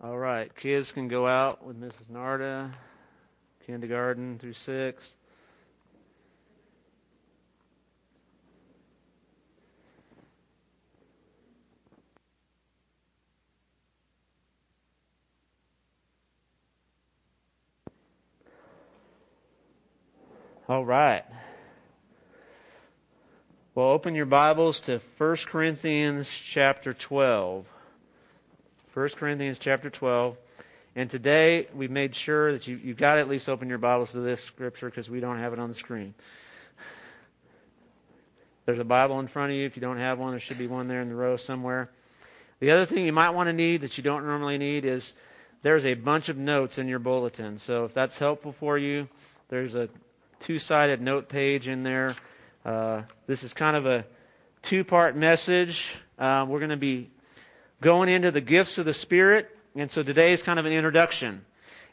All right, kids can go out with Mrs. Narda, kindergarten through sixth. All right. Well, open your Bibles to 1 Corinthians chapter 12. 1 Corinthians chapter 12. And today we've made sure that you, you've got to at least open your Bibles to this scripture because we don't have it on the screen. There's a Bible in front of you. If you don't have one, there should be one there in the row somewhere. The other thing you might want to need that you don't normally need is there's a bunch of notes in your bulletin. So if that's helpful for you, there's a two sided note page in there. Uh, this is kind of a two part message. Uh, we're going to be going into the gifts of the Spirit. And so today is kind of an introduction.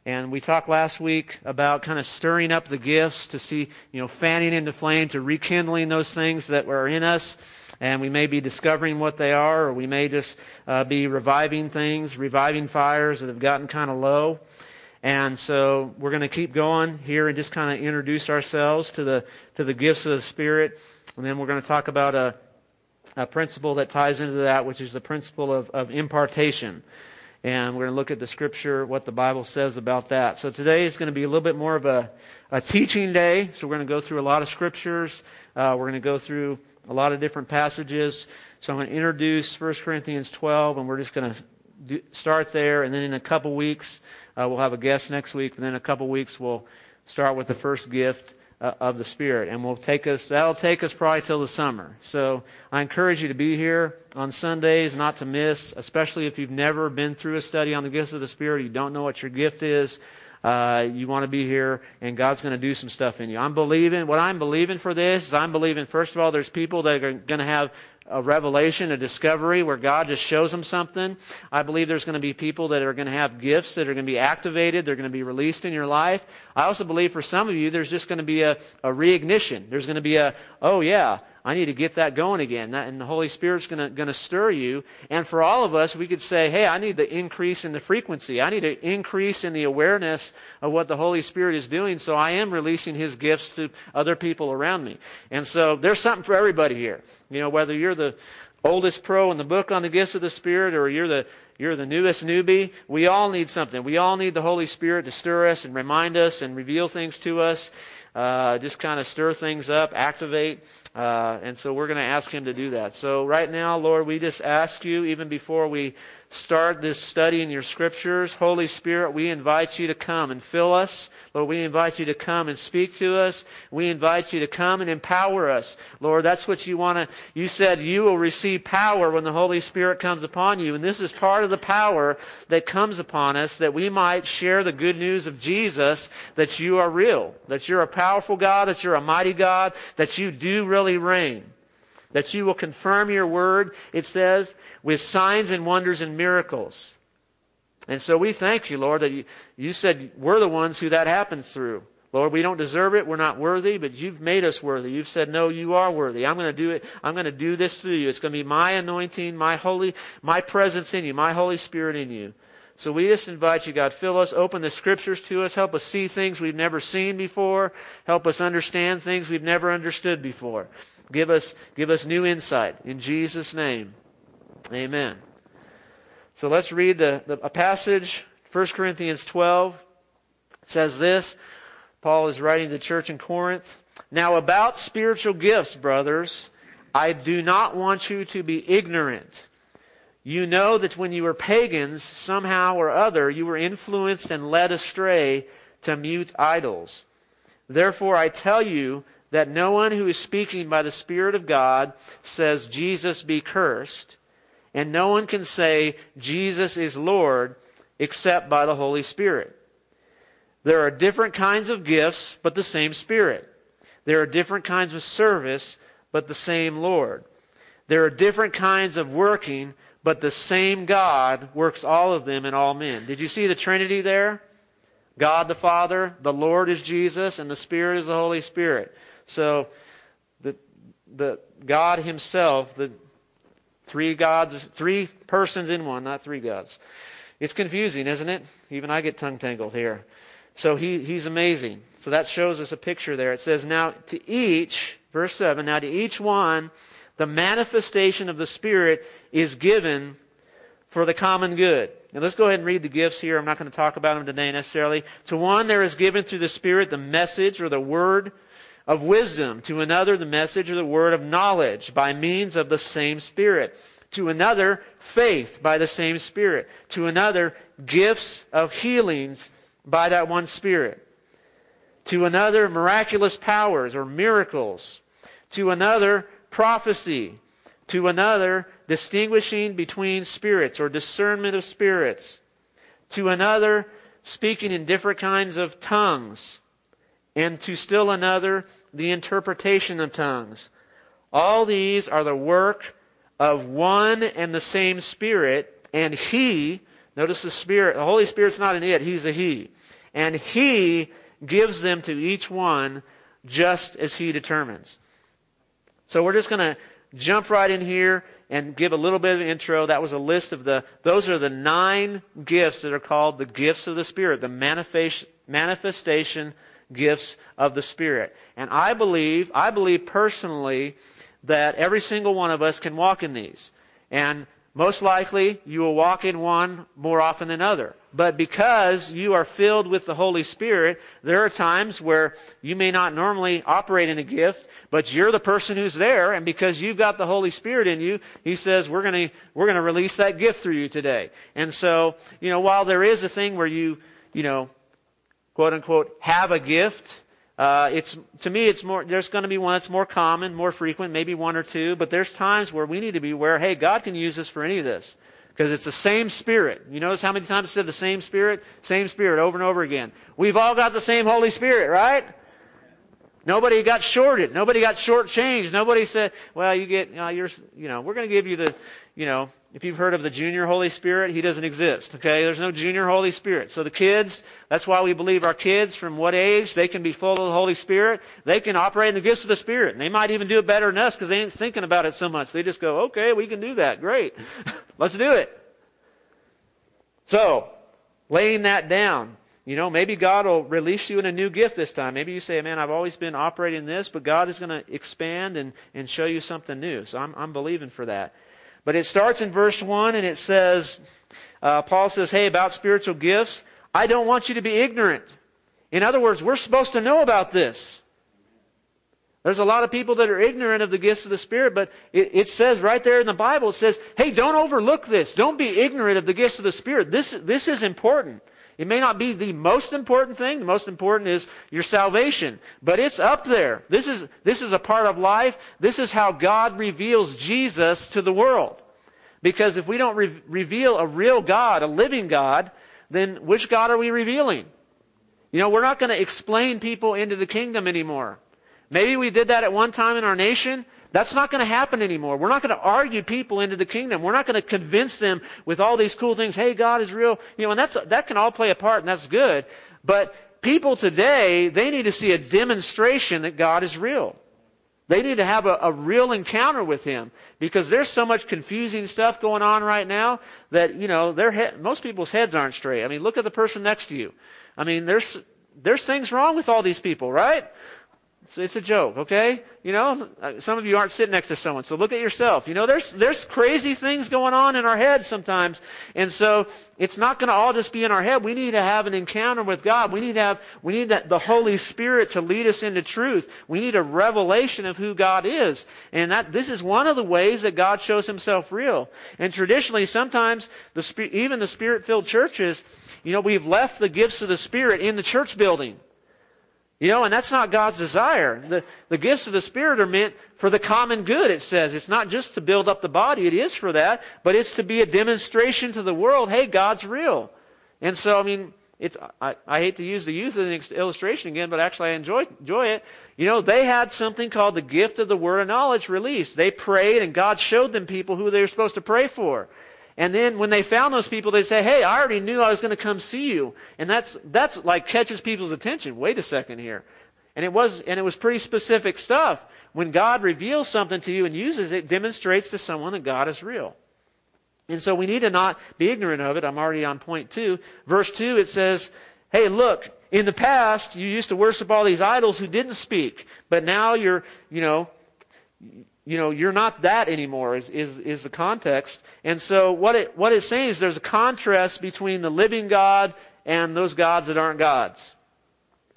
And we talked last week about kind of stirring up the gifts to see, you know, fanning into flame, to rekindling those things that were in us. And we may be discovering what they are, or we may just uh, be reviving things, reviving fires that have gotten kind of low. And so we're going to keep going here and just kind of introduce ourselves to the, to the gifts of the Spirit. And then we're going to talk about a, a principle that ties into that, which is the principle of, of impartation. And we're going to look at the scripture, what the Bible says about that. So today is going to be a little bit more of a, a teaching day. So we're going to go through a lot of scriptures. Uh, we're going to go through a lot of different passages. So I'm going to introduce 1 Corinthians 12, and we're just going to do, start there. And then in a couple weeks, uh, we'll have a guest next week. And then in a couple weeks, we'll start with the first gift uh, of the Spirit. And we'll take us, that'll take us probably till the summer. So I encourage you to be here on Sundays, not to miss, especially if you've never been through a study on the gifts of the Spirit, you don't know what your gift is. Uh, you want to be here, and God's going to do some stuff in you. I'm believing, what I'm believing for this is I'm believing, first of all, there's people that are going to have a revelation, a discovery where God just shows them something. I believe there's going to be people that are going to have gifts that are going to be activated. They're going to be released in your life. I also believe for some of you, there's just going to be a, a reignition. There's going to be a, oh yeah, I need to get that going again. And the Holy Spirit's going to stir you. And for all of us, we could say, hey, I need to increase in the frequency. I need to increase in the awareness of what the Holy Spirit is doing so I am releasing His gifts to other people around me. And so there's something for everybody here. You know, whether you're the oldest pro in the book on the gifts of the Spirit or you're the you're the newest newbie. We all need something. We all need the Holy Spirit to stir us and remind us and reveal things to us. Uh, just kind of stir things up, activate. Uh, and so we're going to ask him to do that. So right now, Lord, we just ask you, even before we start this study in your scriptures, Holy Spirit, we invite you to come and fill us. Lord, we invite you to come and speak to us. We invite you to come and empower us. Lord, that's what you want to, you said you will receive power when the Holy Spirit comes upon you. And this is part of the power that comes upon us that we might share the good news of Jesus, that you are real, that you're a powerful God, that you're a mighty God, that you do really reign that you will confirm your word, it says, with signs and wonders and miracles. And so we thank you, Lord, that you, you said we're the ones who that happens through. Lord, we don't deserve it. We're not worthy, but you've made us worthy. You've said, no, you are worthy. I'm going to do it. I'm going to do this through you. It's going to be my anointing, my holy, my presence in you, my Holy Spirit in you. So we just invite you, God, fill us, open the scriptures to us, help us see things we've never seen before, help us understand things we've never understood before. Give us, give us new insight. In Jesus' name, amen. So let's read the, the, a passage, 1 Corinthians 12. Says this Paul is writing to the church in Corinth. Now, about spiritual gifts, brothers, I do not want you to be ignorant. You know that when you were pagans, somehow or other, you were influenced and led astray to mute idols. Therefore, I tell you that no one who is speaking by the Spirit of God says, Jesus be cursed, and no one can say, Jesus is Lord, except by the Holy Spirit. There are different kinds of gifts, but the same Spirit. There are different kinds of service, but the same Lord. There are different kinds of working, but the same God works all of them in all men. Did you see the Trinity there? God the Father, the Lord is Jesus, and the Spirit is the Holy Spirit. So the the God Himself, the three gods, three persons in one, not three gods. It's confusing, isn't it? Even I get tongue tangled here. So he, he's amazing. So that shows us a picture there. It says, Now to each, verse 7, now to each one, the manifestation of the Spirit is given for the common good. Now let's go ahead and read the gifts here. I'm not going to talk about them today necessarily. To one, there is given through the Spirit the message or the word of wisdom. To another, the message or the word of knowledge by means of the same Spirit. To another, faith by the same Spirit. To another, gifts of healings by that one Spirit. To another, miraculous powers or miracles. To another, prophecy. To another, distinguishing between spirits or discernment of spirits. To another, speaking in different kinds of tongues. And to still another, the interpretation of tongues. All these are the work of one and the same Spirit, and He, notice the Spirit, the Holy Spirit's not an it, He's a He and He gives them to each one just as He determines. So we're just going to jump right in here and give a little bit of intro. That was a list of the, those are the nine gifts that are called the gifts of the Spirit, the manifest, manifestation gifts of the Spirit. And I believe, I believe personally that every single one of us can walk in these. And most likely, you will walk in one more often than other. But because you are filled with the Holy Spirit, there are times where you may not normally operate in a gift, but you're the person who's there, and because you've got the Holy Spirit in you, He says, we're gonna, we're gonna release that gift through you today. And so, you know, while there is a thing where you, you know, quote unquote, have a gift, uh, it's to me, it's more. There's going to be one that's more common, more frequent, maybe one or two. But there's times where we need to be aware. Hey, God can use us for any of this because it's the same Spirit. You notice how many times it said the same Spirit, same Spirit over and over again. We've all got the same Holy Spirit, right? Nobody got shorted. Nobody got shortchanged. Nobody said, "Well, you get, you know, you're, you know, we're going to give you the, you know, if you've heard of the junior Holy Spirit, he doesn't exist. Okay? There's no junior Holy Spirit. So the kids, that's why we believe our kids, from what age, they can be full of the Holy Spirit. They can operate in the gifts of the Spirit. And they might even do it better than us because they ain't thinking about it so much. They just go, okay, we can do that. Great. Let's do it. So, laying that down. You know, maybe God will release you in a new gift this time. Maybe you say, man, I've always been operating this, but God is going to expand and, and show you something new. So I'm, I'm believing for that. But it starts in verse 1 and it says, uh, Paul says, hey, about spiritual gifts, I don't want you to be ignorant. In other words, we're supposed to know about this. There's a lot of people that are ignorant of the gifts of the Spirit, but it, it, says right there in the Bible, it says, hey, don't overlook this. Don't be ignorant of the gifts of the Spirit. This, this is important. It may not be the most important thing. The most important is your salvation. But it's up there. This is, this is a part of life. This is how God reveals Jesus to the world. Because if we don't re- reveal a real God, a living God, then which God are we revealing? You know, we're not going to explain people into the kingdom anymore. Maybe we did that at one time in our nation, that's not going to happen anymore. We're not going to argue people into the kingdom. We're not going to convince them with all these cool things. Hey, God is real. You know, and that's, that can all play a part and that's good. But people today, they need to see a demonstration that God is real. They need to have a, a real encounter with Him because there's so much confusing stuff going on right now that, you know, their he- most people's heads aren't straight. I mean, look at the person next to you. I mean, there's, there's things wrong with all these people, right? So it's a joke, okay? You know, uh, some of you aren't sitting next to someone, so look at yourself. You know, there's, there's crazy things going on in our heads sometimes. And so it's not going to all just be in our head. We need to have an encounter with God. We need to have, we need that, the Holy Spirit to lead us into truth. We need a revelation of who God is. And that, this is one of the ways that God shows himself real. And traditionally, sometimes the, even the Spirit-filled churches, you know, we've left the gifts of the Spirit in the church building. You know, and that's not God's desire. The, the gifts of the Spirit are meant for the common good, it says. It's not just to build up the body, it is for that, but it's to be a demonstration to the world, hey, God's real. And so, I mean, it's, I, I hate to use the youth as an illustration again, but actually I enjoy, enjoy it. You know, they had something called the gift of the word of knowledge released. They prayed and God showed them people who they were supposed to pray for. And then when they found those people, they say, Hey, I already knew I was going to come see you. And that's, that's like catches people's attention. Wait a second here. And it was, and it was pretty specific stuff. When God reveals something to you and uses it, demonstrates to someone that God is real. And so we need to not be ignorant of it. I'm already on point two. Verse two, it says, Hey, look, in the past, you used to worship all these idols who didn't speak, but now you're, you know, you know, you're not that anymore is, is, is the context. And so what it, what it's saying is there's a contrast between the living God and those gods that aren't gods.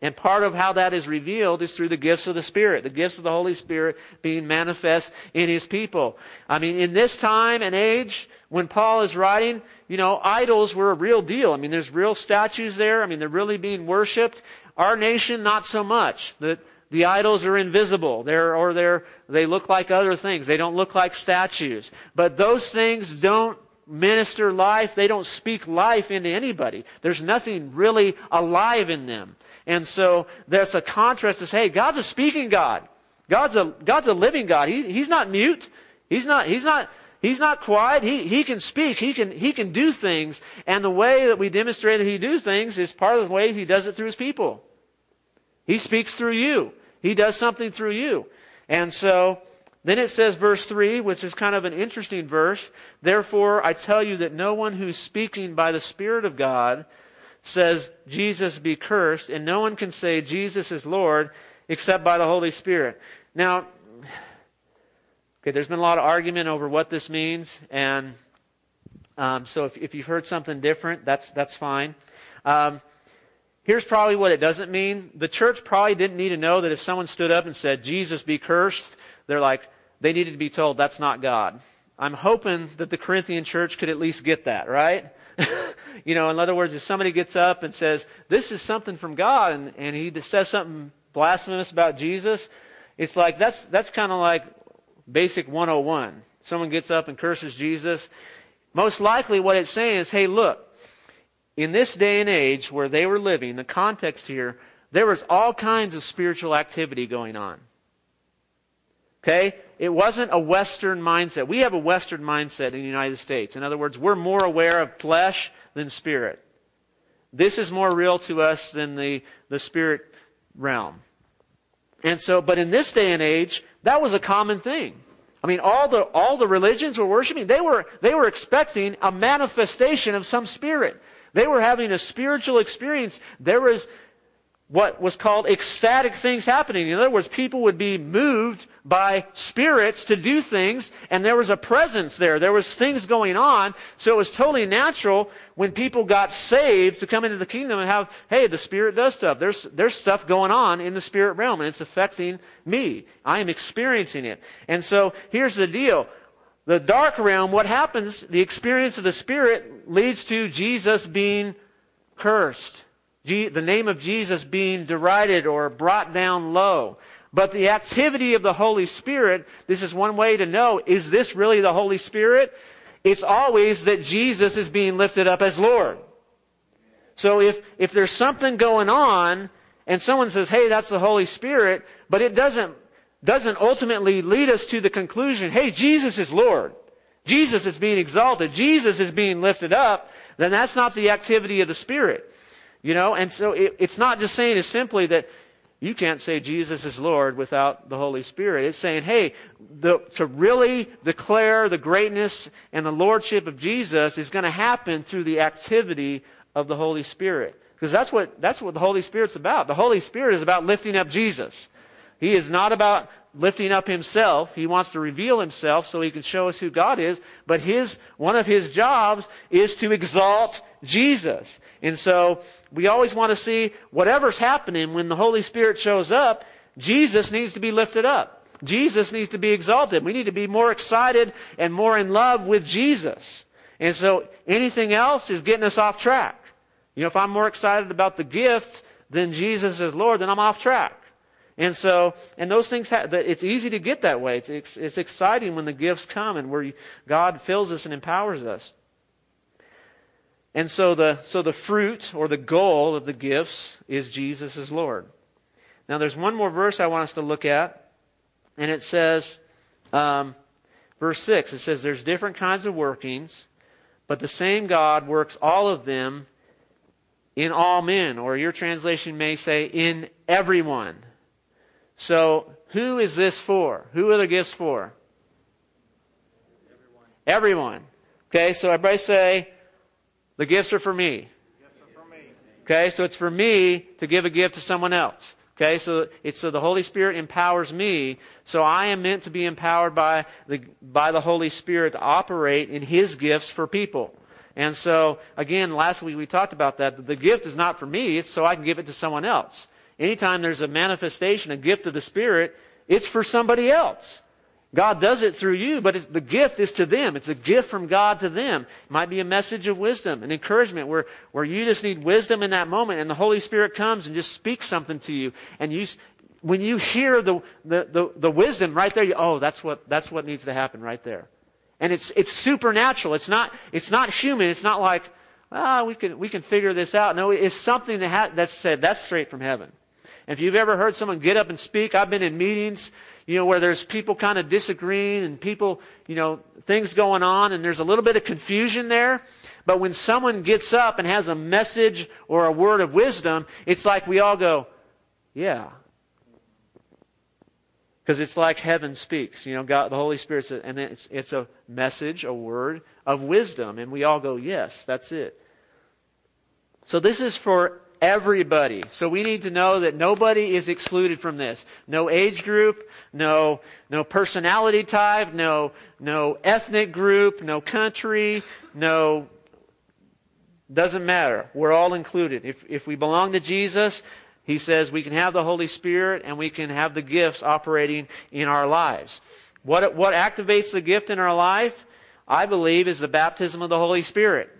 And part of how that is revealed is through the gifts of the Spirit, the gifts of the Holy Spirit being manifest in His people. I mean, in this time and age, when Paul is writing, you know, idols were a real deal. I mean, there's real statues there. I mean, they're really being worshipped. Our nation, not so much. The, the idols are invisible. They're, or they're, they look like other things. They don't look like statues. But those things don't minister life. They don't speak life into anybody. There's nothing really alive in them. And so there's a contrast to say, hey, God's a speaking God. God's a, God's a living God. He, he's not mute. He's not, he's not, he's not quiet. He, he can speak. He can, he can do things. And the way that we demonstrate that he do things is part of the way he does it through his people. He speaks through you. He does something through you. And so, then it says, verse 3, which is kind of an interesting verse. Therefore, I tell you that no one who's speaking by the Spirit of God says, Jesus be cursed, and no one can say Jesus is Lord except by the Holy Spirit. Now, okay, there's been a lot of argument over what this means, and um, so if, if, you've heard something different, that's, that's fine. Um, here's probably what it doesn't mean. The church probably didn't need to know that if someone stood up and said, Jesus be cursed, they're like, they needed to be told that's not God. I'm hoping that the Corinthian church could at least get that, right? you know, in other words, if somebody gets up and says, this is something from God, and, and he says something blasphemous about Jesus, it's like, that's, that's kind of like basic 101. Someone gets up and curses Jesus. Most likely what it's saying is, hey, look, in this day and age where they were living, the context here, there was all kinds of spiritual activity going on. Okay? It wasn't a Western mindset. We have a Western mindset in the United States. In other words, we're more aware of flesh than spirit. This is more real to us than the, the spirit realm. And so, but in this day and age, that was a common thing. I mean, all the, all the religions were worshiping, they were, they were expecting a manifestation of some spirit. They were having a spiritual experience. There was, what was called ecstatic things happening. In other words, people would be moved by spirits to do things, and there was a presence there. There was things going on, so it was totally natural when people got saved to come into the kingdom and have, hey, the Spirit does stuff. There's, there's stuff going on in the spirit realm, and it's affecting me. I am experiencing it. And so here's the deal. The dark realm, what happens, the experience of the Spirit leads to Jesus being cursed the name of Jesus being derided or brought down low. But the activity of the Holy Spirit, this is one way to know, is this really the Holy Spirit? It's always that Jesus is being lifted up as Lord. So if, if there's something going on and someone says, hey, that's the Holy Spirit, but it doesn't, doesn't ultimately lead us to the conclusion, hey, Jesus is Lord. Jesus is being exalted. Jesus is being lifted up. Then that's not the activity of the Spirit. You know, and so it, it's not just saying as simply that you can't say Jesus is Lord without the Holy Spirit. It's saying, hey, the, to really declare the greatness and the lordship of Jesus is going to happen through the activity of the Holy Spirit. Because that's what, that's what the Holy Spirit's about. The Holy Spirit is about lifting up Jesus. He is not about lifting up himself. He wants to reveal himself so he can show us who God is. But his, one of his jobs is to exalt Jesus. And so we always want to see whatever's happening when the Holy Spirit shows up, Jesus needs to be lifted up. Jesus needs to be exalted. We need to be more excited and more in love with Jesus. And so anything else is getting us off track. You know, if I'm more excited about the gift than Jesus is Lord, then I'm off track. And so, and those things, ha- it's easy to get that way. It's, it's, it's exciting when the gifts come and where God fills us and empowers us. And so the, so the fruit or the goal of the gifts is Jesus as Lord. Now there's one more verse I want us to look at, and it says, um, verse 6, it says, There's different kinds of workings, but the same God works all of them in all men, or your translation may say, in everyone. So, who is this for? Who are the gifts for? Everyone. Everyone. Okay, so everybody say, the gifts are for me. Are for me. Okay, so it's for me to give a gift to someone else. Okay, so it's so the Holy Spirit empowers me. So I am meant to be empowered by the by the Holy Spirit to operate in His gifts for people. And so again, last week we talked about that. The gift is not for me; it's so I can give it to someone else. Anytime there's a manifestation, a gift of the Spirit, it's for somebody else. God does it through you, but the gift is to them. It's a gift from God to them. It might be a message of wisdom, an encouragement where, where you just need wisdom in that moment and the Holy Spirit comes and just speaks something to you. And you, when you hear the, the, the, the wisdom right there, you, oh, that's what, that's what needs to happen right there. And it's, it's supernatural. It's not, it's not human. It's not like, ah, oh, we can, we can figure this out. No, it's something that ha- that's said, that's straight from heaven. If you've ever heard someone get up and speak, I've been in meetings you know, where there's people kind of disagreeing and people, you know, things going on and there's a little bit of confusion there. But when someone gets up and has a message or a word of wisdom, it's like we all go, yeah. Because it's like heaven speaks, you know, God, the Holy Spirit, and it's, it's a message, a word of wisdom. And we all go, yes, that's it. So this is for everybody. So we need to know that nobody is excluded from this. No age group, no, no personality type, no, no ethnic group, no country, no, doesn't matter. We're all included. If, if we belong to Jesus, he says we can have the Holy Spirit and we can have the gifts operating in our lives. What, what activates the gift in our life? I believe is the baptism of the Holy Spirit.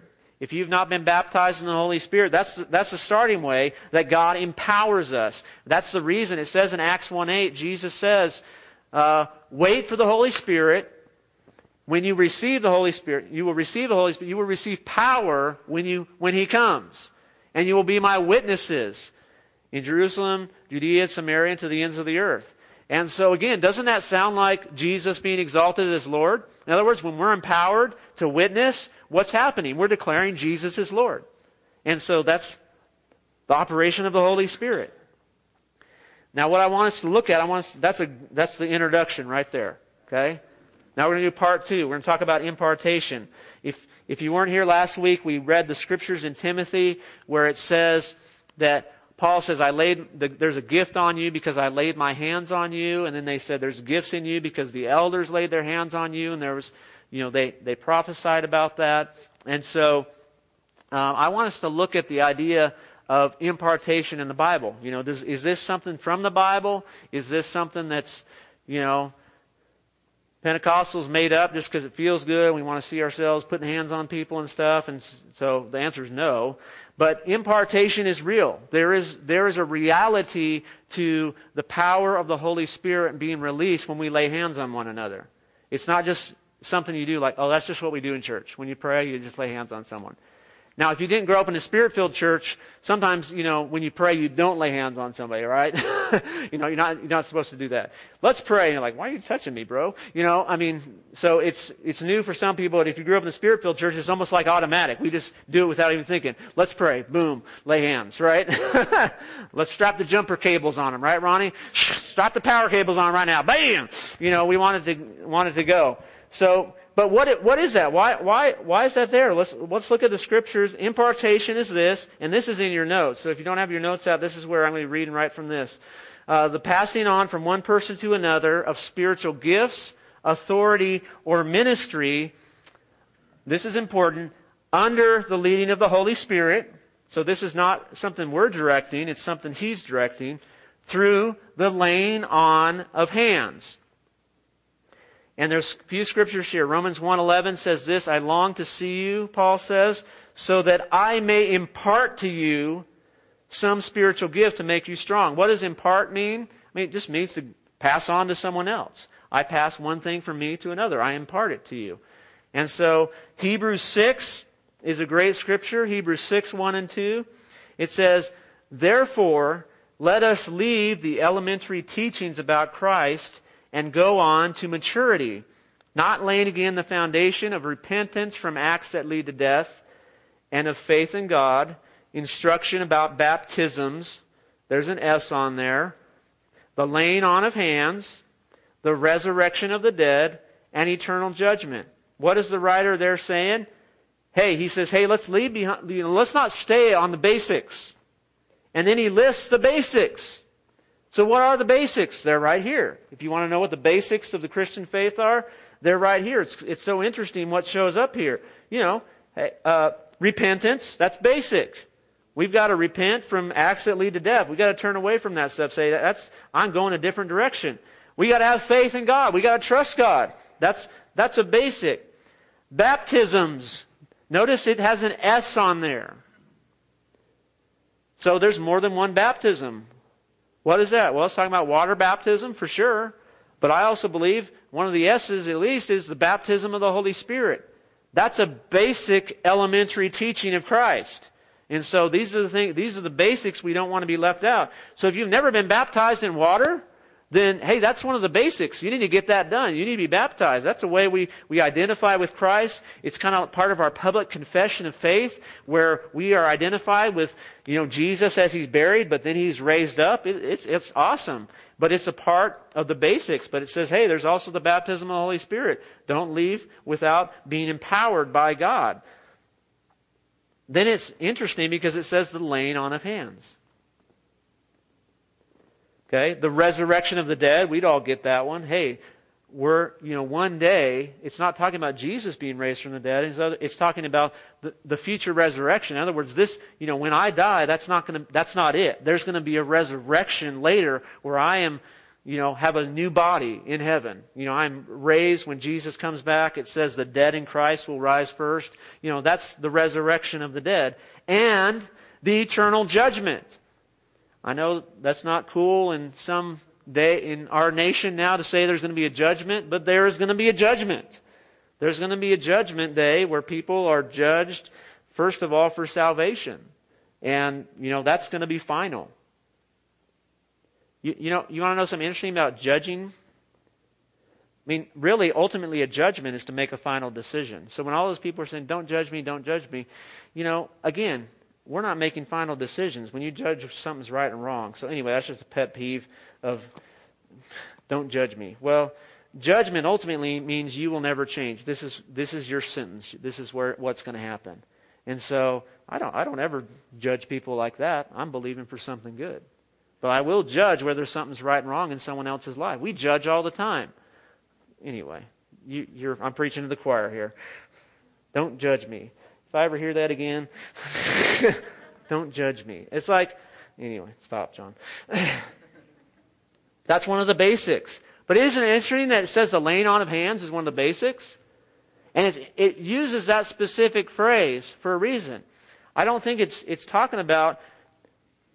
If you've not been baptized in the Holy Spirit, that's, that's the starting way that God empowers us. That's the reason. It says in Acts 1 8, Jesus says, uh, wait for the Holy Spirit. When you receive the Holy Spirit, you will receive the Holy Spirit. You will receive power when, you, when He comes. And you will be my witnesses in Jerusalem, Judea, Samaria, and to the ends of the earth. And so, again, doesn't that sound like Jesus being exalted as Lord? In other words, when we're empowered to witness, what's happening? We're declaring Jesus is Lord. And so that's the operation of the Holy Spirit. Now, what I want us to look at, I want us, that's, a, that's the introduction right there. Okay? Now we're going to do part two. We're going to talk about impartation. If, if you weren't here last week, we read the scriptures in Timothy where it says that Paul says, I laid, the, there's a gift on you because I laid my hands on you. And then they said, there's gifts in you because the elders laid their hands on you. And there was you know, they, they prophesied about that. And so uh, I want us to look at the idea of impartation in the Bible. You know, does, is this something from the Bible? Is this something that's, you know, Pentecostals made up just because it feels good. We want to see ourselves putting hands on people and stuff. And so the answer is no. But impartation is real. There is, there is a reality to the power of the Holy Spirit being released when we lay hands on one another. It's not just something you do like, oh, that's just what we do in church. When you pray, you just lay hands on someone. Now, if you didn't grow up in a spirit-filled church, sometimes, you know, when you pray, you don't lay hands on somebody, right? you know, you're not, you're not supposed to do that. Let's pray. And you're like, why are you touching me, bro? You know, I mean, so it's, it's new for some people, but if you grew up in a spirit-filled church, it's almost like automatic. We just do it without even thinking. Let's pray. Boom. Lay hands, right? Let's strap the jumper cables on them, right, Ronnie? Strap the power cables on right now. Bam! You know, we wanted to, wanted to go. So, but what, what is that? Why, why, why is that there? Let's, let's look at the scriptures. Impartation is this, and this is in your notes. So if you don't have your notes out, this is where I'm going to be reading right from this. Uh, the passing on from one person to another of spiritual gifts, authority, or ministry. This is important. Under the leading of the Holy Spirit. So this is not something we're directing, it's something He's directing. Through the laying on of hands. And there's a few scriptures here. Romans 1:11 says this, I long to see you, Paul says, so that I may impart to you some spiritual gift to make you strong. What does impart mean? I mean, it just means to pass on to someone else. I pass one thing from me to another. I impart it to you. And so Hebrews 6 is a great scripture. Hebrews 6, 1 and 2. It says, Therefore, let us leave the elementary teachings about Christ and go on to maturity, not laying again the foundation of repentance from acts that lead to death and of faith in God, instruction about baptisms, there's an S on there, the laying on of hands, the resurrection of the dead, and eternal judgment. what is the writer there saying? Hey, he says, hey, let's leave behind, you know, let's not stay on the basics. And then he lists the basics. So what are the basics? They're right here. If you want to know what the basics of the Christian faith are, they're right here. It's, it's so interesting what shows up here. You know, uh, repentance, that's basic. We've got to repent from acts that lead to death. We've got to turn away from that stuff. Say, that's, I'm going a different direction. We got to have faith in God. We got to trust God. That's, that's a basic. Baptisms. Notice it has an S on there. So there's more than one baptism. What is that? Well, it's talking about water baptism for sure. But I also believe one of the S's at least is the baptism of the Holy Spirit. That's a basic elementary teaching of Christ. And so these are the things, these are the basics we don't want to be left out. So if you've never been baptized in water, then hey, that's one of the basics. You need to get that done. You need to be baptized. That's the way we, we identify with Christ. It's kind of part of our public confession of faith where we are identified with, you know, Jesus as he's buried, but then he's raised up. It, it's, it's awesome. But it's a part of the basics. But it says, hey, there's also the baptism of the Holy Spirit. Don't leave without being empowered by God. Then it's interesting because it says the laying on of hands. Okay? The resurrection of the dead, we'd all get that one. Hey, we're, you know, one day, it's not talking about Jesus being raised from the dead. It's talking about the, the future resurrection. In other words, this, you know, when I die, that's not going to, that's not it. There's going to be a resurrection later where I am, you know, have a new body in heaven. You know, I'm raised when Jesus comes back. It says the dead in Christ will rise first. You know, that's the resurrection of the dead. And the eternal judgment. I know that's not cool in some day in our nation now to say there's going to be a judgment, but there is going to be a judgment. There's going to be a judgment day where people are judged, first of all, for salvation. And, you know, that's going to be final. You, you know, you want to know something interesting about judging? I mean, really, ultimately, a judgment is to make a final decision. So when all those people are saying, don't judge me, don't judge me, you know, again, we're not making final decisions when you judge if something's right and wrong. So anyway, that's just a pet peeve of don't judge me. Well, judgment ultimately means you will never change. This is this is your sentence. This is where what's going to happen. And so I don't I don't ever judge people like that. I'm believing for something good. But I will judge whether something's right and wrong in someone else's life. We judge all the time. Anyway, you, I'm preaching to the choir here. Don't judge me. If I ever hear that again, don't judge me. It's like, anyway, stop, John. That's one of the basics. But isn't it interesting that it says the laying on of hands is one of the basics? And it uses that specific phrase for a reason. I don't think it's, it's talking about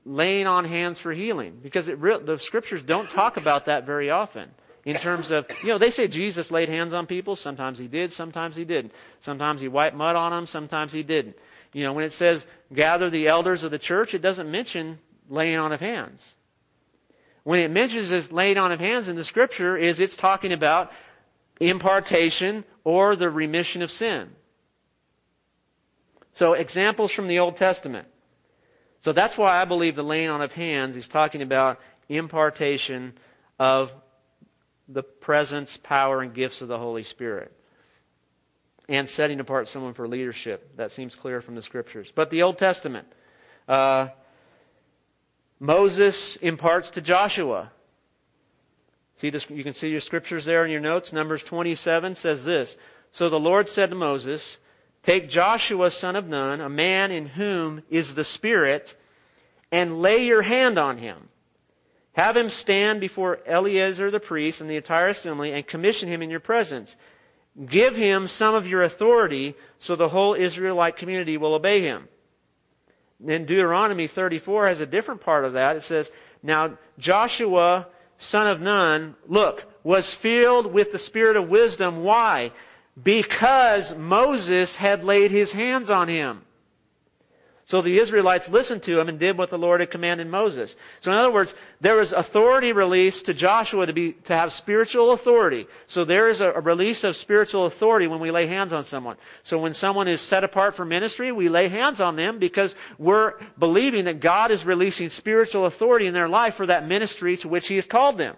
laying on hands for healing because it, the scriptures don't talk about that very often in terms of, you know, they say Jesus laid hands on people. Sometimes he did, sometimes he didn't. Sometimes he wiped mud on them, sometimes he didn't. You know, when it says gather the elders of the church, it doesn't mention laying on of hands. When it mentions this laying on of hands in the scripture, is it's talking about impartation or the remission of sin. So examples from the Old Testament. So that's why I believe the laying on of hands is talking about impartation of the presence, power, and gifts of the Holy Spirit. And setting apart someone for leadership. That seems clear from the scriptures. But the Old Testament. Uh, Moses imparts to Joshua. See this, you can see your scriptures there in your notes. Numbers 27 says this. So the Lord said to Moses, Take Joshua, son of Nun, a man in whom is the Spirit, and lay your hand on him have him stand before Eleazar the priest and the entire assembly and commission him in your presence. Give him some of your authority so the whole Israelite community will obey him. Then Deuteronomy 34 has a different part of that. It says, Now Joshua, son of Nun, look, was filled with the spirit of wisdom. Why? Because Moses had laid his hands on him. So the Israelites listened to him and did what the Lord had commanded Moses. So in other words, there was authority released to Joshua to be, to have spiritual authority. So there is a, a release of spiritual authority when we lay hands on someone. So when someone is set apart for ministry, we lay hands on them because we're believing that God is releasing spiritual authority in their life for that ministry to which He has called them.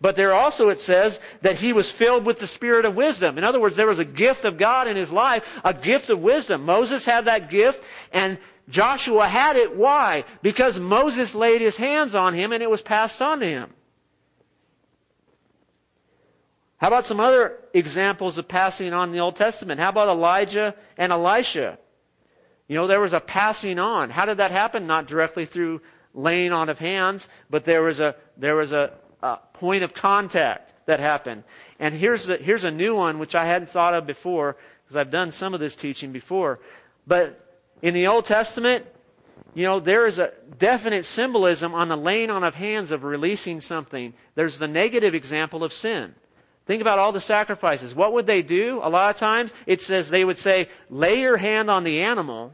But there also it says that he was filled with the spirit of wisdom. In other words, there was a gift of God in his life, a gift of wisdom. Moses had that gift and Joshua had it. Why? Because Moses laid his hands on him and it was passed on to him. How about some other examples of passing on in the Old Testament? How about Elijah and Elisha? You know, there was a passing on. How did that happen? Not directly through laying on of hands, but there was a, there was a, a point of contact that happened. And here's, the, here's a new one which I hadn't thought of before because I've done some of this teaching before. But in the Old Testament, you know, there is a definite symbolism on the laying on of hands of releasing something. There's the negative example of sin. Think about all the sacrifices. What would they do? A lot of times it says they would say, lay your hand on the animal,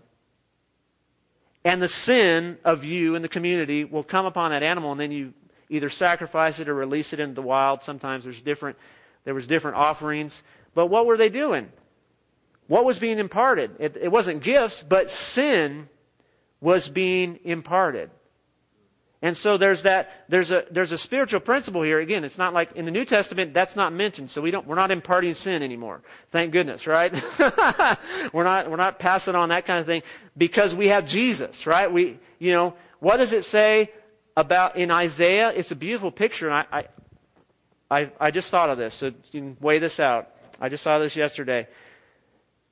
and the sin of you and the community will come upon that animal, and then you either sacrifice it or release it into the wild. Sometimes there's different there was different offerings. But what were they doing? What was being imparted? It, it wasn't gifts, but sin was being imparted. And so there's that, there's a, there's a spiritual principle here. Again, it's not like in the New Testament, that's not mentioned. So we don't, we're not imparting sin anymore. Thank goodness, right? we're not, we're not passing on that kind of thing because we have Jesus, right? We, you know, what does it say about in Isaiah? It's a beautiful picture. And I, I, I, I just thought of this. So you can weigh this out. I just saw this yesterday.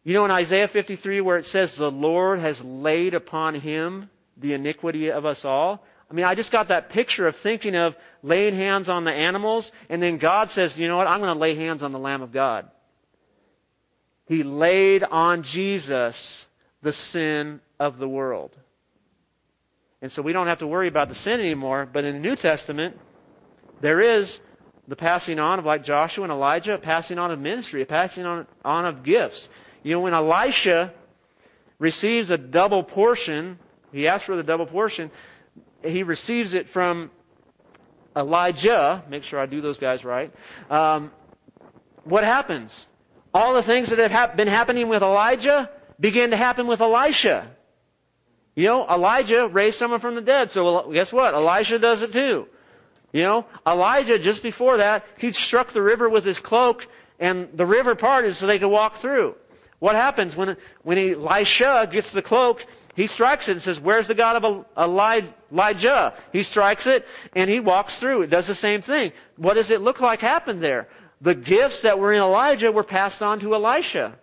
You know, in Isaiah 53, where it says, The Lord has laid upon him the iniquity of us all. I mean, I just got that picture of thinking of laying hands on the animals, and then God says, you know what? I'm going to lay hands on the Lamb of God. He laid on Jesus the sin of the world. And so we don't have to worry about the sin anymore. But in the New Testament, there is the passing on of like Joshua and Elijah, a passing on of ministry, a passing on, on of gifts. You know, when Elisha receives a double portion, he asks for the double portion, he receives it from Elijah. Make sure I do those guys right. Um, what happens? All the things that have hap- been happening with Elijah begin to happen with Elisha. You know, Elijah raised someone from the dead. So guess what? Elisha does it too. You know, Elijah, just before that, he struck the river with his cloak and the river parted so they could walk through. What happens when, when Elisha gets the cloak he strikes it and says, Where's the God of Elijah? He strikes it and he walks through. It does the same thing. What does it look like happened there? The gifts that were in Elijah were passed on to Elisha.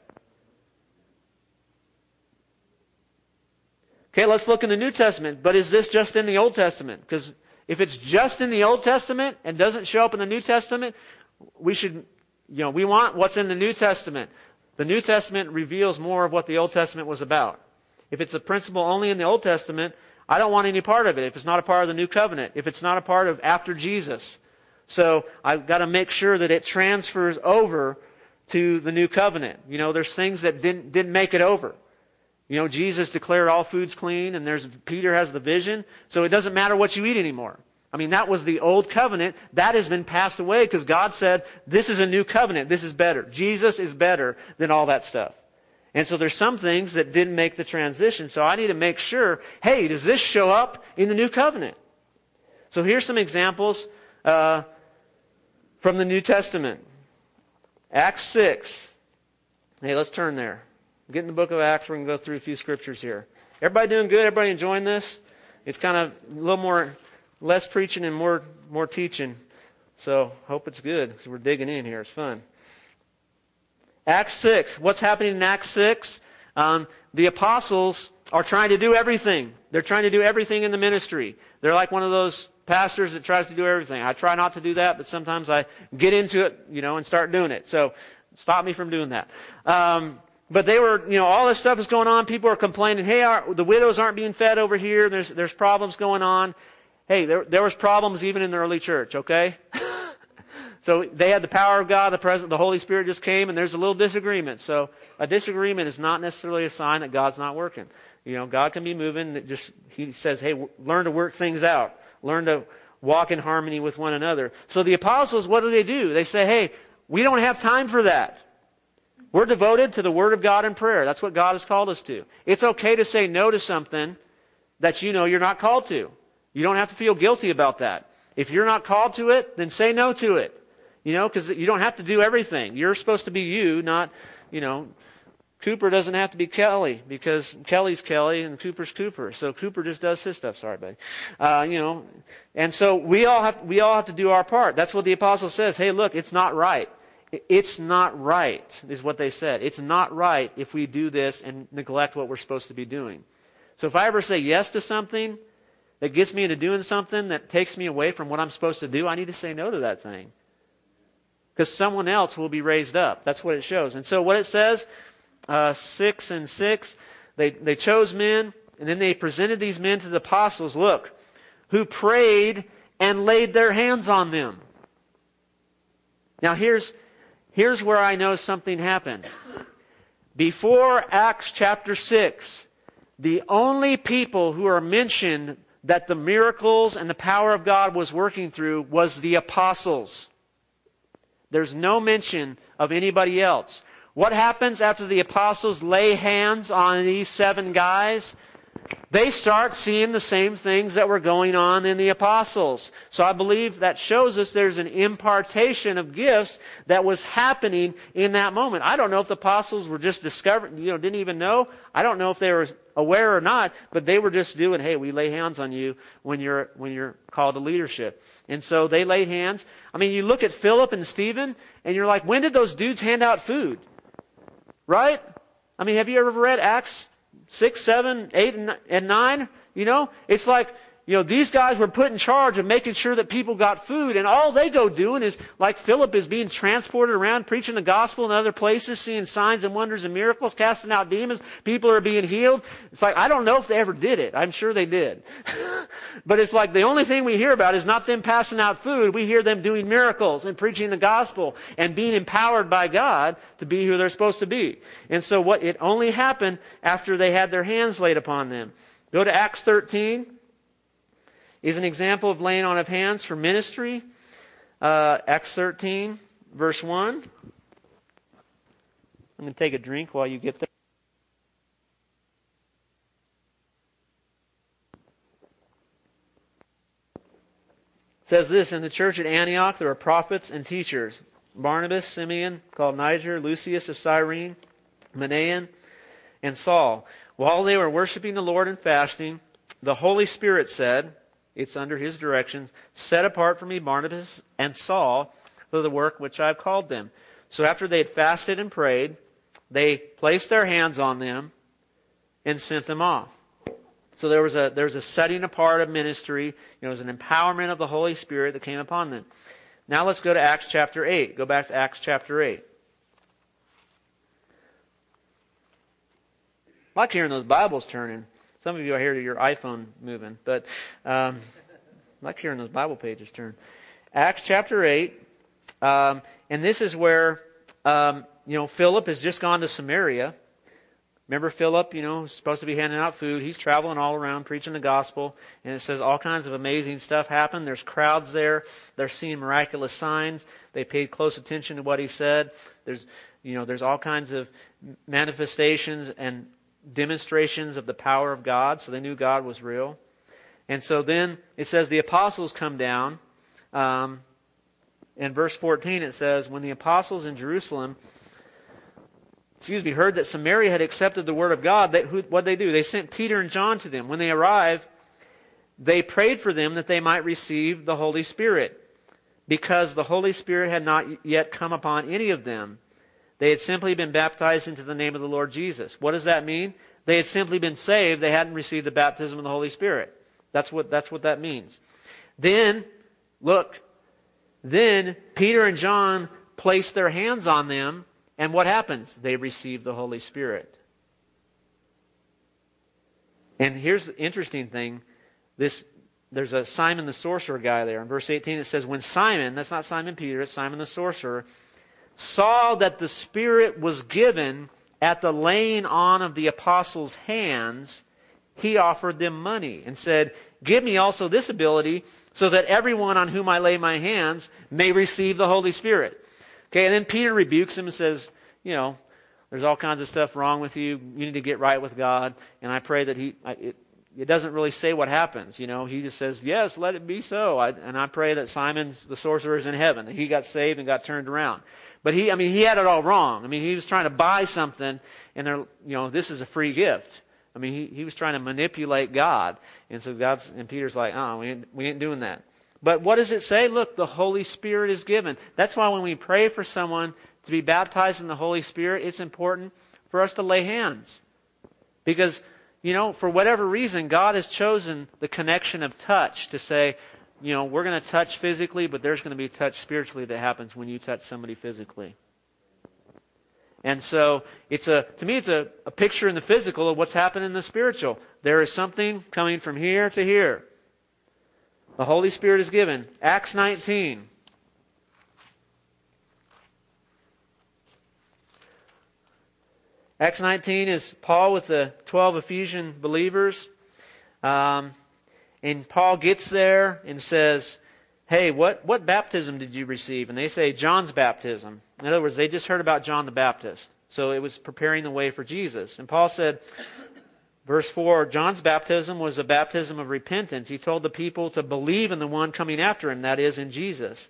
Okay, let's look in the New Testament. But is this just in the Old Testament? Because if it's just in the Old Testament and doesn't show up in the New Testament, we should, you know, we want what's in the New Testament. The New Testament reveals more of what the Old Testament was about. If it's a principle only in the Old Testament, I don't want any part of it if it's not a part of the new covenant, if it's not a part of after Jesus. So I've got to make sure that it transfers over to the new covenant. You know, there's things that didn't, didn't make it over. You know, Jesus declared all foods clean and there's, Peter has the vision. So it doesn't matter what you eat anymore. I mean, that was the old covenant. That has been passed away because God said, this is a new covenant. This is better. Jesus is better than all that stuff. And so there's some things that didn't make the transition. So I need to make sure, hey, does this show up in the new covenant? So here's some examples uh, from the New Testament. Acts 6. Hey, let's turn there. Get in the book of Acts. We're going to go through a few scriptures here. Everybody doing good? Everybody enjoying this? It's kind of a little more, less preaching and more, more teaching. So hope it's good because we're digging in here. It's fun. Acts 6. What's happening in Acts 6? Um, the apostles are trying to do everything. They're trying to do everything in the ministry. They're like one of those pastors that tries to do everything. I try not to do that, but sometimes I get into it, you know, and start doing it. So stop me from doing that. Um, but they were, you know, all this stuff is going on. People are complaining, hey, our, the widows aren't being fed over here. There's, there's problems going on. Hey, there, there was problems even in the early church, okay? So they had the power of God, the present, the Holy Spirit just came, and there's a little disagreement. So a disagreement is not necessarily a sign that God's not working. You know, God can be moving. Just He says, "Hey, learn to work things out. Learn to walk in harmony with one another." So the apostles, what do they do? They say, "Hey, we don't have time for that. We're devoted to the Word of God and prayer. That's what God has called us to. It's okay to say no to something that you know you're not called to. You don't have to feel guilty about that. If you're not called to it, then say no to it. You know, because you don't have to do everything. You're supposed to be you, not, you know, Cooper doesn't have to be Kelly because Kelly's Kelly and Cooper's Cooper. So Cooper just does his stuff. Sorry, buddy. Uh, you know, and so we all have we all have to do our part. That's what the apostle says. Hey, look, it's not right. It's not right, is what they said. It's not right if we do this and neglect what we're supposed to be doing. So if I ever say yes to something that gets me into doing something that takes me away from what I'm supposed to do, I need to say no to that thing. Because someone else will be raised up. That's what it shows. And so what it says, uh, 6 and 6, they, they chose men, and then they presented these men to the apostles, look, who prayed and laid their hands on them. Now here's, Here's where I know something happened. Before Acts chapter 6, the only people who are mentioned that the miracles and the power of God was working through was the apostles. There's no mention of anybody else. What happens after the apostles lay hands on these seven guys? They start seeing the same things that were going on in the apostles. So I believe that shows us there's an impartation of gifts that was happening in that moment. I don't know if the apostles were just discovering, you know, didn't even know. I don't know if they were aware or not, but they were just doing, hey, we lay hands on you when you're, when you're called to leadership. And so they laid hands. I mean, you look at Philip and Stephen and you're like, when did those dudes hand out food? Right? I mean, have you ever read Acts six, seven, eight, and nine. You know, it's like, you know, these guys were put in charge of making sure that people got food, and all they go doing is, like Philip is being transported around, preaching the gospel in other places, seeing signs and wonders and miracles, casting out demons. People are being healed. It's like, I don't know if they ever did it. I'm sure they did. but it's like the only thing we hear about is not them passing out food. We hear them doing miracles and preaching the gospel and being empowered by God to be who they're supposed to be. And so what, it only happened after they had their hands laid upon them. Go to Acts 13 is an example of laying on of hands for ministry. Uh, Acts 13, verse 1. I'm going to take a drink while you get there. Says this in the church at Antioch there are prophets and teachers Barnabas, Simeon, called Niger, Lucius of Cyrene, Manaen, and Saul. While they were worshiping the Lord and fasting, the Holy Spirit said, it's under his directions. Set apart for me Barnabas and Saul for the work which I've called them. So after they had fasted and prayed, they placed their hands on them and sent them off. So there was a there was a setting apart of ministry. You know, it was an empowerment of the Holy Spirit that came upon them. Now let's go to Acts chapter eight. Go back to Acts chapter eight. I like hearing those Bibles turning. Some of you are here to your iPhone moving, but um, like hearing those Bible pages turn. Acts chapter 8, um, and this is where, um, you know, Philip has just gone to Samaria. Remember Philip, you know, supposed to be handing out food. He's traveling all around preaching the gospel. And it says all kinds of amazing stuff happened. There's crowds there. They're seeing miraculous signs. They paid close attention to what he said. There's, you know, there's all kinds of manifestations and demonstrations of the power of God, so they knew God was real. And so then it says the apostles come down. Um, in verse 14 it says, When the apostles in Jerusalem, excuse me, heard that Samaria had accepted the word of God, they, what they do? They sent Peter and John to them. When they arrived, they prayed for them that they might receive the Holy Spirit, because the Holy Spirit had not yet come upon any of them. They had simply been baptized into the name of the Lord Jesus. What does that mean? They had simply been saved. They hadn't received the baptism of the Holy Spirit. That's what, that's what that means. Then, look, then Peter and John place their hands on them, and what happens? They receive the Holy Spirit. And here's the interesting thing. This, there's a Simon the sorcerer guy there. In verse 18 it says, When Simon, that's not Simon Peter, it's Simon the sorcerer, saw that the Spirit was given at the laying on of the apostles' hands, he offered them money and said, Give me also this ability so that everyone on whom I lay my hands may receive the Holy Spirit. Okay, and then Peter rebukes him and says, You know, there's all kinds of stuff wrong with you. You need to get right with God. And I pray that he, it, it doesn't really say what happens. You know, he just says, "Yes, let it be so." I, and I pray that Simon the sorcerer is in heaven. He got saved and got turned around. But he, I mean, he had it all wrong. I mean, he was trying to buy something, and they're, you know, this is a free gift. I mean, he, he was trying to manipulate God, and so God's and Peter's like, "Oh, we ain't, we ain't doing that." But what does it say? Look, the Holy Spirit is given. That's why when we pray for someone to be baptized in the Holy Spirit, it's important for us to lay hands. Because, you know, for whatever reason, God has chosen the connection of touch to say, you know, we're going to touch physically, but there's going to be touch spiritually that happens when you touch somebody physically. And so it's a to me it's a, a picture in the physical of what's happening in the spiritual. There is something coming from here to here. The Holy Spirit is given. Acts 19. Acts 19 is Paul with the 12 Ephesian believers. Um, and Paul gets there and says, Hey, what, what baptism did you receive? And they say, John's baptism. In other words, they just heard about John the Baptist. So it was preparing the way for Jesus. And Paul said, verse 4 John's baptism was a baptism of repentance. He told the people to believe in the one coming after him, that is, in Jesus.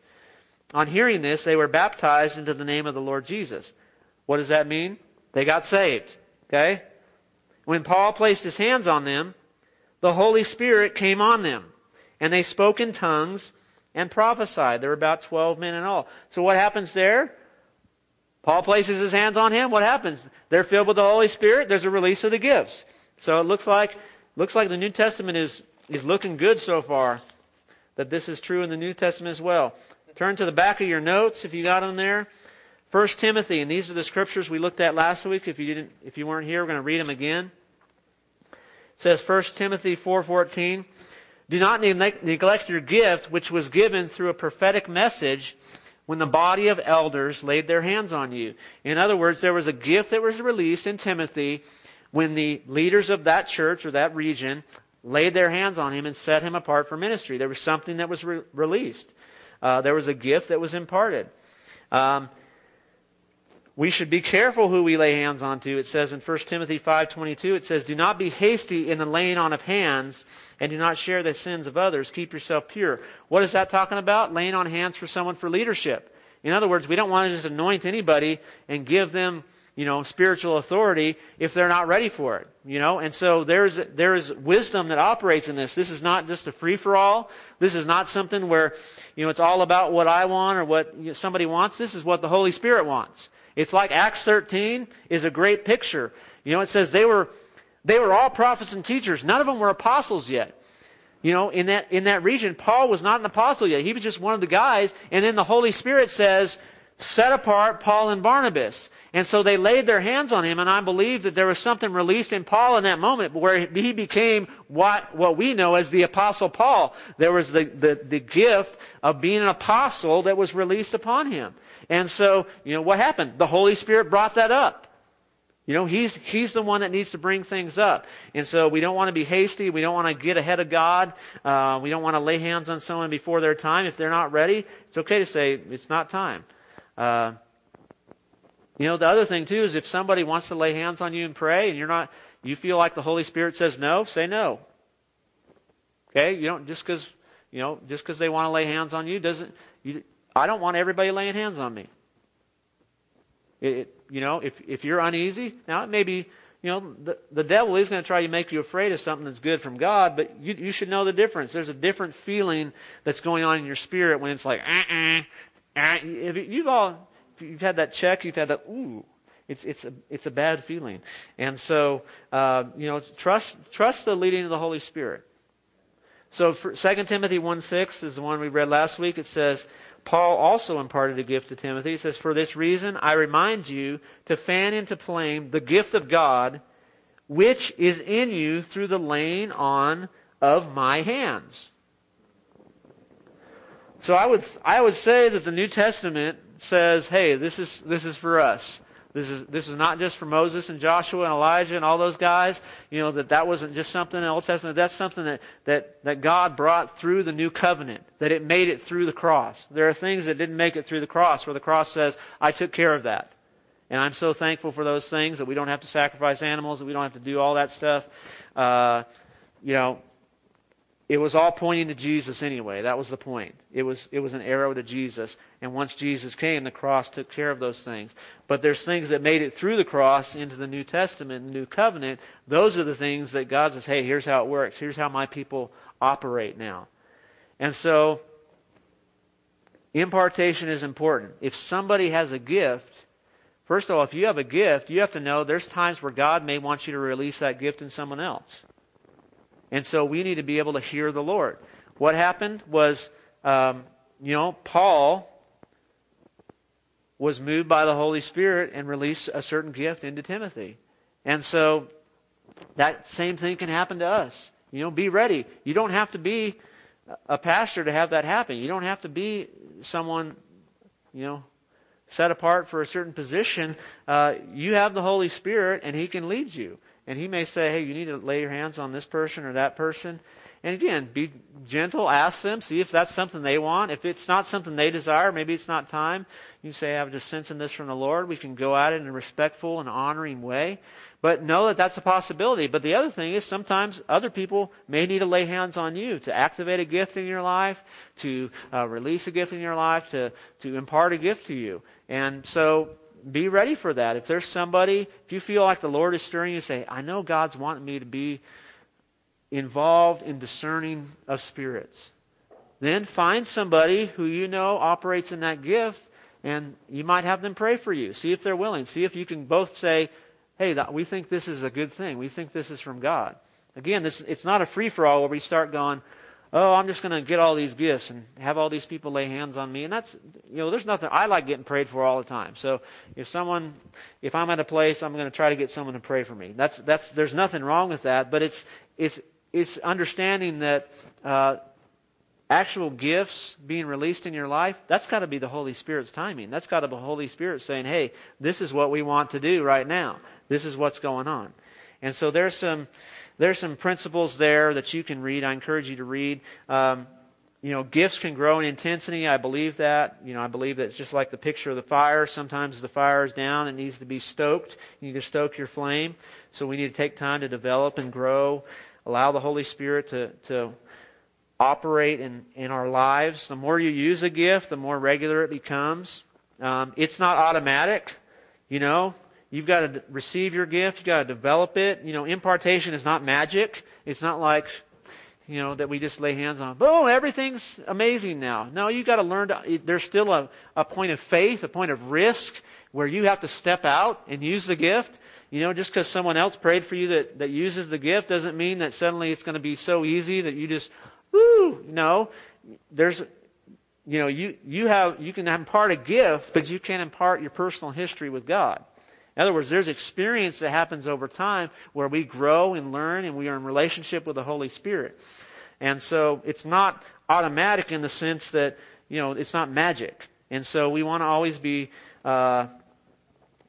On hearing this, they were baptized into the name of the Lord Jesus. What does that mean? They got saved. Okay? When Paul placed his hands on them, the Holy Spirit came on them, and they spoke in tongues and prophesied. There were about 12 men in all. So what happens there? Paul places his hands on him. What happens? They're filled with the Holy Spirit. There's a release of the gifts. So it looks like looks like the New Testament is is looking good so far. That this is true in the New Testament as well. Turn to the back of your notes if you got them there. 1 Timothy, and these are the scriptures we looked at last week. If you didn't, if you weren't here, we're going to read them again. Says 1 Timothy 4:14, "Do not neglect your gift which was given through a prophetic message when the body of elders laid their hands on you." In other words, there was a gift that was released in Timothy when the leaders of that church or that region laid their hands on him and set him apart for ministry. There was something that was re- released. Uh, there was a gift that was imparted. Um, we should be careful who we lay hands on to. It says in 1 Timothy 5:22 it says do not be hasty in the laying on of hands and do not share the sins of others. Keep yourself pure. What is that talking about? Laying on hands for someone for leadership. In other words, we don't want to just anoint anybody and give them, you know, spiritual authority if they're not ready for it, you know? And so there's there is wisdom that operates in this. This is not just a free for all. This is not something where, you know, it's all about what I want or what somebody wants. This is what the Holy Spirit wants. It's like Acts 13 is a great picture. You know, it says they were, they were all prophets and teachers. None of them were apostles yet. You know, in that, in that region, Paul was not an apostle yet. He was just one of the guys. And then the Holy Spirit says, set apart Paul and Barnabas. And so they laid their hands on him, and I believe that there was something released in Paul in that moment where he became what, what we know as the Apostle Paul. There was the, the, the gift of being an apostle that was released upon him. And so, you know, what happened? The Holy Spirit brought that up. You know, he's, he's the one that needs to bring things up. And so we don't want to be hasty. We don't want to get ahead of God. Uh, we don't want to lay hands on someone before their time. If they're not ready, it's okay to say, it's not time. Uh, you know, the other thing too is if somebody wants to lay hands on you and pray and you're not, you feel like the Holy Spirit says no, say no. Okay? You don't, just because, you know, just because they want to lay hands on you doesn't, you, I don't want everybody laying hands on me. It, it, you know, if, if you're uneasy, now it may be, you know, the, the devil is going to try to make you afraid of something that's good from God, but you, you should know the difference. There's a different feeling that's going on in your spirit when it's like, uh-uh, uh, if you've all, if you've had that check, you've had that, ooh, it's, it's, a, it's a bad feeling. And so, uh, you know, trust, trust the leading of the Holy Spirit. So for 2 Timothy 1 6 is the one we read last week. It says, Paul also imparted a gift to Timothy. He says, For this reason, I remind you to fan into flame the gift of God, which is in you through the laying on of my hands. So I would, I would say that the New Testament says, hey, this is, this is for us. This is, this is not just for Moses and Joshua and Elijah and all those guys. You know, that that wasn't just something in the Old Testament. That's something that, that, that God brought through the new covenant, that it made it through the cross. There are things that didn't make it through the cross where the cross says, I took care of that. And I'm so thankful for those things that we don't have to sacrifice animals, that we don't have to do all that stuff. Uh, you know, it was all pointing to Jesus anyway. That was the point. It was it was an arrow to Jesus. And once Jesus came, the cross took care of those things. But there's things that made it through the cross into the New Testament, the New Covenant. Those are the things that God says, "Hey, here's how it works. Here's how my people operate now." And so impartation is important. If somebody has a gift, first of all, if you have a gift, you have to know there's times where God may want you to release that gift in someone else. And so we need to be able to hear the Lord. What happened was, um, you know, Paul was moved by the Holy Spirit and released a certain gift into Timothy. And so that same thing can happen to us. You know, be ready. You don't have to be a pastor to have that happen. You don't have to be someone, you know, set apart for a certain position. Uh, you have the Holy Spirit, and He can lead you. And he may say, hey, you need to lay your hands on this person or that person. And again, be gentle, ask them, see if that's something they want. If it's not something they desire, maybe it's not time. You say, I'm just sensing this from the Lord. We can go at it in a respectful and honoring way. But know that that's a possibility. But the other thing is sometimes other people may need to lay hands on you to activate a gift in your life, to uh, release a gift in your life, to, to impart a gift to you. And so be ready for that. If there's somebody, if you feel like the Lord is stirring you, say, I know God's wanting me to be involved in discerning of spirits. Then find somebody who you know operates in that gift, and you might have them pray for you. See if they're willing. See if you can both say, hey, we think this is a good thing. We think this is from God. Again, this, it's not a free for all where we start going, oh, I'm just going to get all these gifts and have all these people lay hands on me. And that's, you know, there's nothing, I like getting prayed for all the time. So if someone, if I'm at a place, I'm going to try to get someone to pray for me. That's, that's, there's nothing wrong with that, but it's, it's, it's understanding that, uh, actual gifts being released in your life, that's got to be the Holy Spirit's timing. That's got to be the Holy Spirit saying, hey, this is what we want to do right now. This is what's going on. And so there's some, there's some principles there that you can read. I encourage you to read. Um, you know, gifts can grow in intensity. I believe that. You know, I believe that it's just like the picture of the fire. Sometimes the fire is down. It needs to be stoked. You need to stoke your flame. So we need to take time to develop and grow. Allow the Holy Spirit to, to operate in, in our lives. The more you use a gift, the more regular it becomes. Um, it's not automatic. You know, You've got to receive your gift. You've got to develop it. You know, impartation is not magic. It's not like, you know, that we just lay hands on. Boom, everything's amazing now. No, you've got to learn to, there's still a, a point of faith, a point of risk where you have to step out and use the gift. You know, just because someone else prayed for you that, that uses the gift doesn't mean that suddenly it's going to be so easy that you just, woo, no. There's, you know, you, you have, you can impart a gift, but you can't impart your personal history with God. In other words, there's experience that happens over time where we grow and learn and we are in relationship with the Holy Spirit. And so it's not automatic in the sense that, you know, it's not magic. And so we want to always be uh,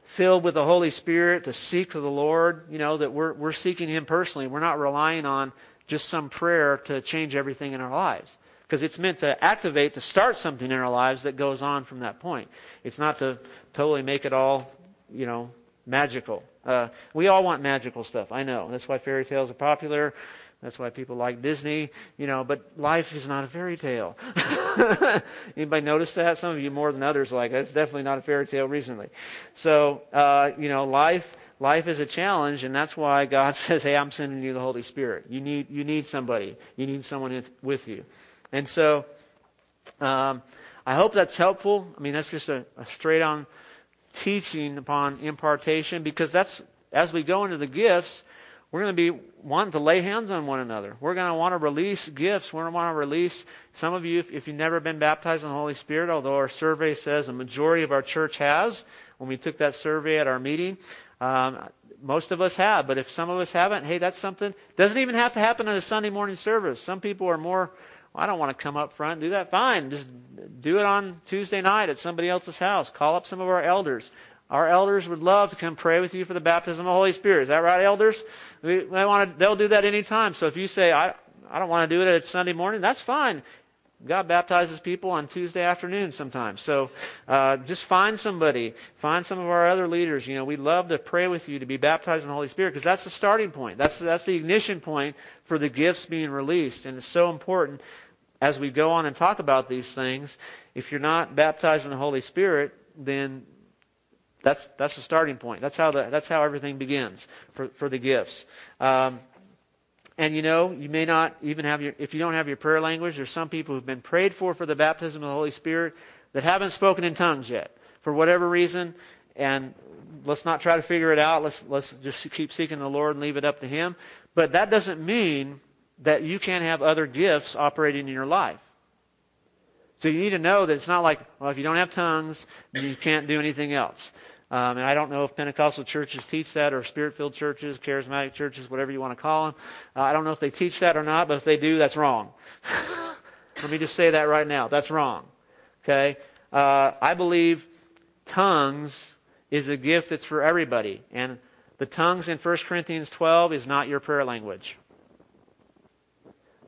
filled with the Holy Spirit to seek the Lord, you know, that we're, we're seeking Him personally. We're not relying on just some prayer to change everything in our lives. Because it's meant to activate, to start something in our lives that goes on from that point. It's not to totally make it all, you know, magical. Uh, we all want magical stuff. I know. That's why fairy tales are popular. That's why people like Disney, you know, but life is not a fairy tale. Anybody notice that? Some of you more than others like it's definitely not a fairy tale recently. So, uh, you know, life life is a challenge and that's why God says, "Hey, I'm sending you the Holy Spirit. You need you need somebody. You need someone with you." And so um, I hope that's helpful. I mean, that's just a, a straight on teaching upon impartation because that's as we go into the gifts, we're going to be wanting to lay hands on one another. We're going to want to release gifts. We're going to want to release some of you, if, if you've never been baptized in the Holy Spirit, although our survey says a majority of our church has. When we took that survey at our meeting, um, most of us have. But if some of us haven't, hey, that's something. Doesn't even have to happen in a Sunday morning service. Some people are more well, I don't want to come up front and do that. Fine. Just do it on Tuesday night at somebody else's house. Call up some of our elders. Our elders would love to come pray with you for the baptism of the Holy Spirit. Is that right, elders? We, they want to, they'll do that anytime. So if you say, I, I don't want to do it at Sunday morning, that's fine. God baptizes people on Tuesday afternoon sometimes. So uh, just find somebody, find some of our other leaders. You know, we'd love to pray with you to be baptized in the Holy Spirit because that's the starting point. That's that's the ignition point for the gifts being released, and it's so important as we go on and talk about these things. If you're not baptized in the Holy Spirit, then that's that's the starting point. That's how the that's how everything begins for for the gifts. Um, and you know, you may not even have your, if you don't have your prayer language, there's some people who've been prayed for for the baptism of the Holy Spirit that haven't spoken in tongues yet for whatever reason. And let's not try to figure it out. Let's, let's just keep seeking the Lord and leave it up to Him. But that doesn't mean that you can't have other gifts operating in your life. So you need to know that it's not like, well, if you don't have tongues, you can't do anything else. Um, and I don't know if Pentecostal churches teach that or spirit filled churches, charismatic churches, whatever you want to call them. Uh, I don't know if they teach that or not, but if they do, that's wrong. Let me just say that right now. That's wrong. Okay? Uh, I believe tongues is a gift that's for everybody. And the tongues in 1 Corinthians 12 is not your prayer language.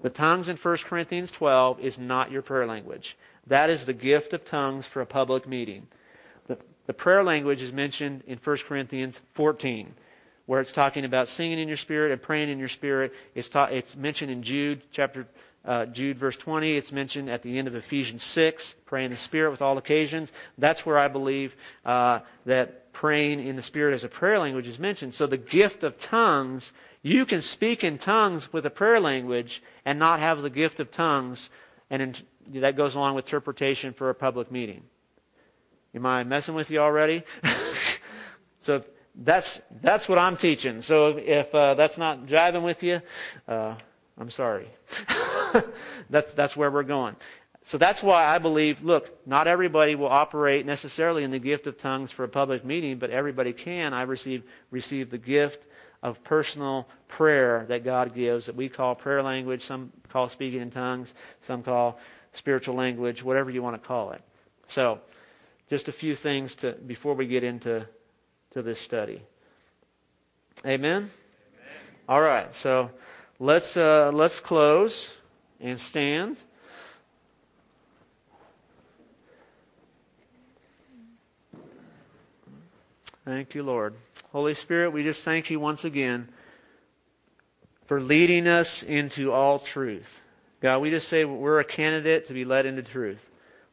The tongues in 1 Corinthians 12 is not your prayer language. That is the gift of tongues for a public meeting. The prayer language is mentioned in 1 Corinthians 14, where it's talking about singing in your spirit and praying in your spirit. It's, ta- it's mentioned in Jude chapter uh, Jude verse 20. It's mentioned at the end of Ephesians 6, praying in the Spirit with all occasions. That's where I believe uh, that praying in the Spirit as a prayer language is mentioned. So the gift of tongues, you can speak in tongues with a prayer language and not have the gift of tongues, and in, that goes along with interpretation for a public meeting. Am I messing with you already? so that's that's what I'm teaching. So if, uh, that's not jiving with you, uh, I'm sorry. that's that's where we're going. So that's why I believe. Look, not everybody will operate necessarily in the gift of tongues for a public meeting, but everybody can. I receive receive the gift of personal prayer that God gives that we call prayer language. Some call speaking in tongues. Some call spiritual language. Whatever you want to call it. So just a few things to before we get into to this study. Amen. Amen. All right, so let's uh, let's close and stand. Thank you, Lord. Holy Spirit, we just thank you once again for leading us into all truth. God, we just say we're a candidate to be led into truth.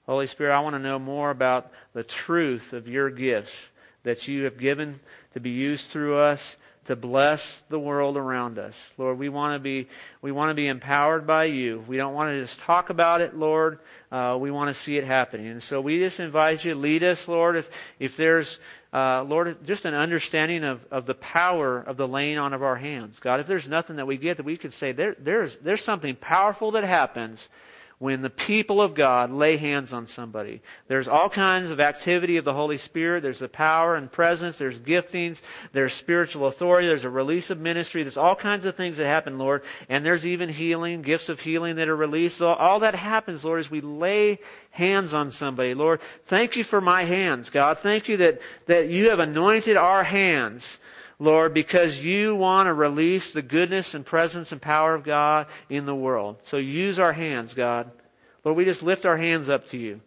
Holy Spirit, I want to know more about the truth of your gifts that you have given to be used through us to bless the world around us. Lord, we want to be we want to be empowered by you. We don't want to just talk about it, Lord. Uh, we want to see it happening. And so we just invite you, lead us, Lord. If if there's uh, Lord, just an understanding of, of the power of the laying on of our hands. God, if there's nothing that we get that we could say, there, there's, there's something powerful that happens when the people of God lay hands on somebody. There's all kinds of activity of the Holy Spirit. There's the power and presence. There's giftings. There's spiritual authority. There's a release of ministry. There's all kinds of things that happen, Lord. And there's even healing, gifts of healing that are released. So all that happens, Lord, as we lay hands on somebody. Lord, thank you for my hands, God. Thank you that, that you have anointed our hands Lord, because you want to release the goodness and presence and power of God in the world. So use our hands, God. Lord, we just lift our hands up to you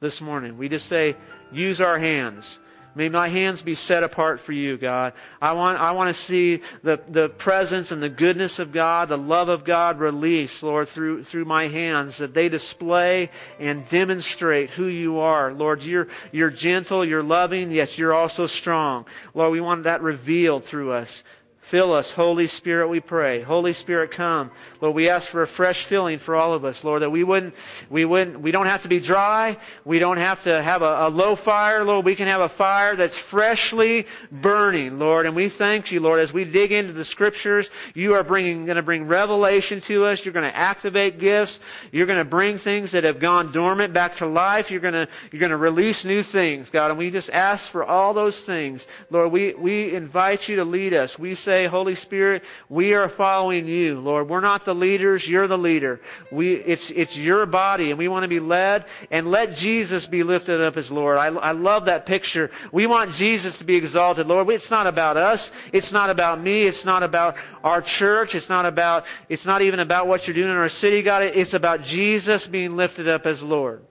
this morning. We just say, use our hands. May my hands be set apart for you, God. I want, I want to see the, the presence and the goodness of God, the love of God released, Lord, through, through my hands, that they display and demonstrate who you are. Lord, you're, you're gentle, you're loving, yet you're also strong. Lord, we want that revealed through us. Fill us, Holy Spirit, we pray. Holy Spirit, come. Lord, we ask for a fresh filling for all of us, Lord, that we wouldn't, we wouldn't, we don't have to be dry. We don't have to have a, a low fire, Lord. We can have a fire that's freshly burning, Lord. And we thank you, Lord, as we dig into the scriptures, you are bringing, going to bring revelation to us. You're going to activate gifts. You're going to bring things that have gone dormant back to life. You're going to, you're going to release new things, God. And we just ask for all those things. Lord, we, we invite you to lead us. We say, say, Holy Spirit, we are following you, Lord. We're not the leaders, you're the leader. We, it's, it's your body, and we want to be led, and let Jesus be lifted up as Lord. I, I love that picture. We want Jesus to be exalted, Lord. It's not about us. It's not about me. It's not about our church. It's not about, it's not even about what you're doing in our city, God. It's about Jesus being lifted up as Lord.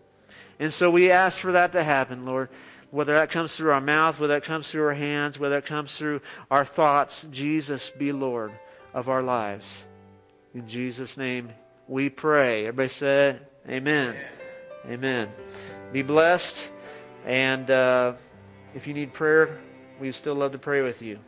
And so we ask for that to happen, Lord whether that comes through our mouth, whether that comes through our hands, whether that comes through our thoughts, Jesus be Lord of our lives. In Jesus' name we pray. Everybody said, Amen. Amen. Amen. Be blessed. And uh, if you need prayer, we'd still love to pray with you.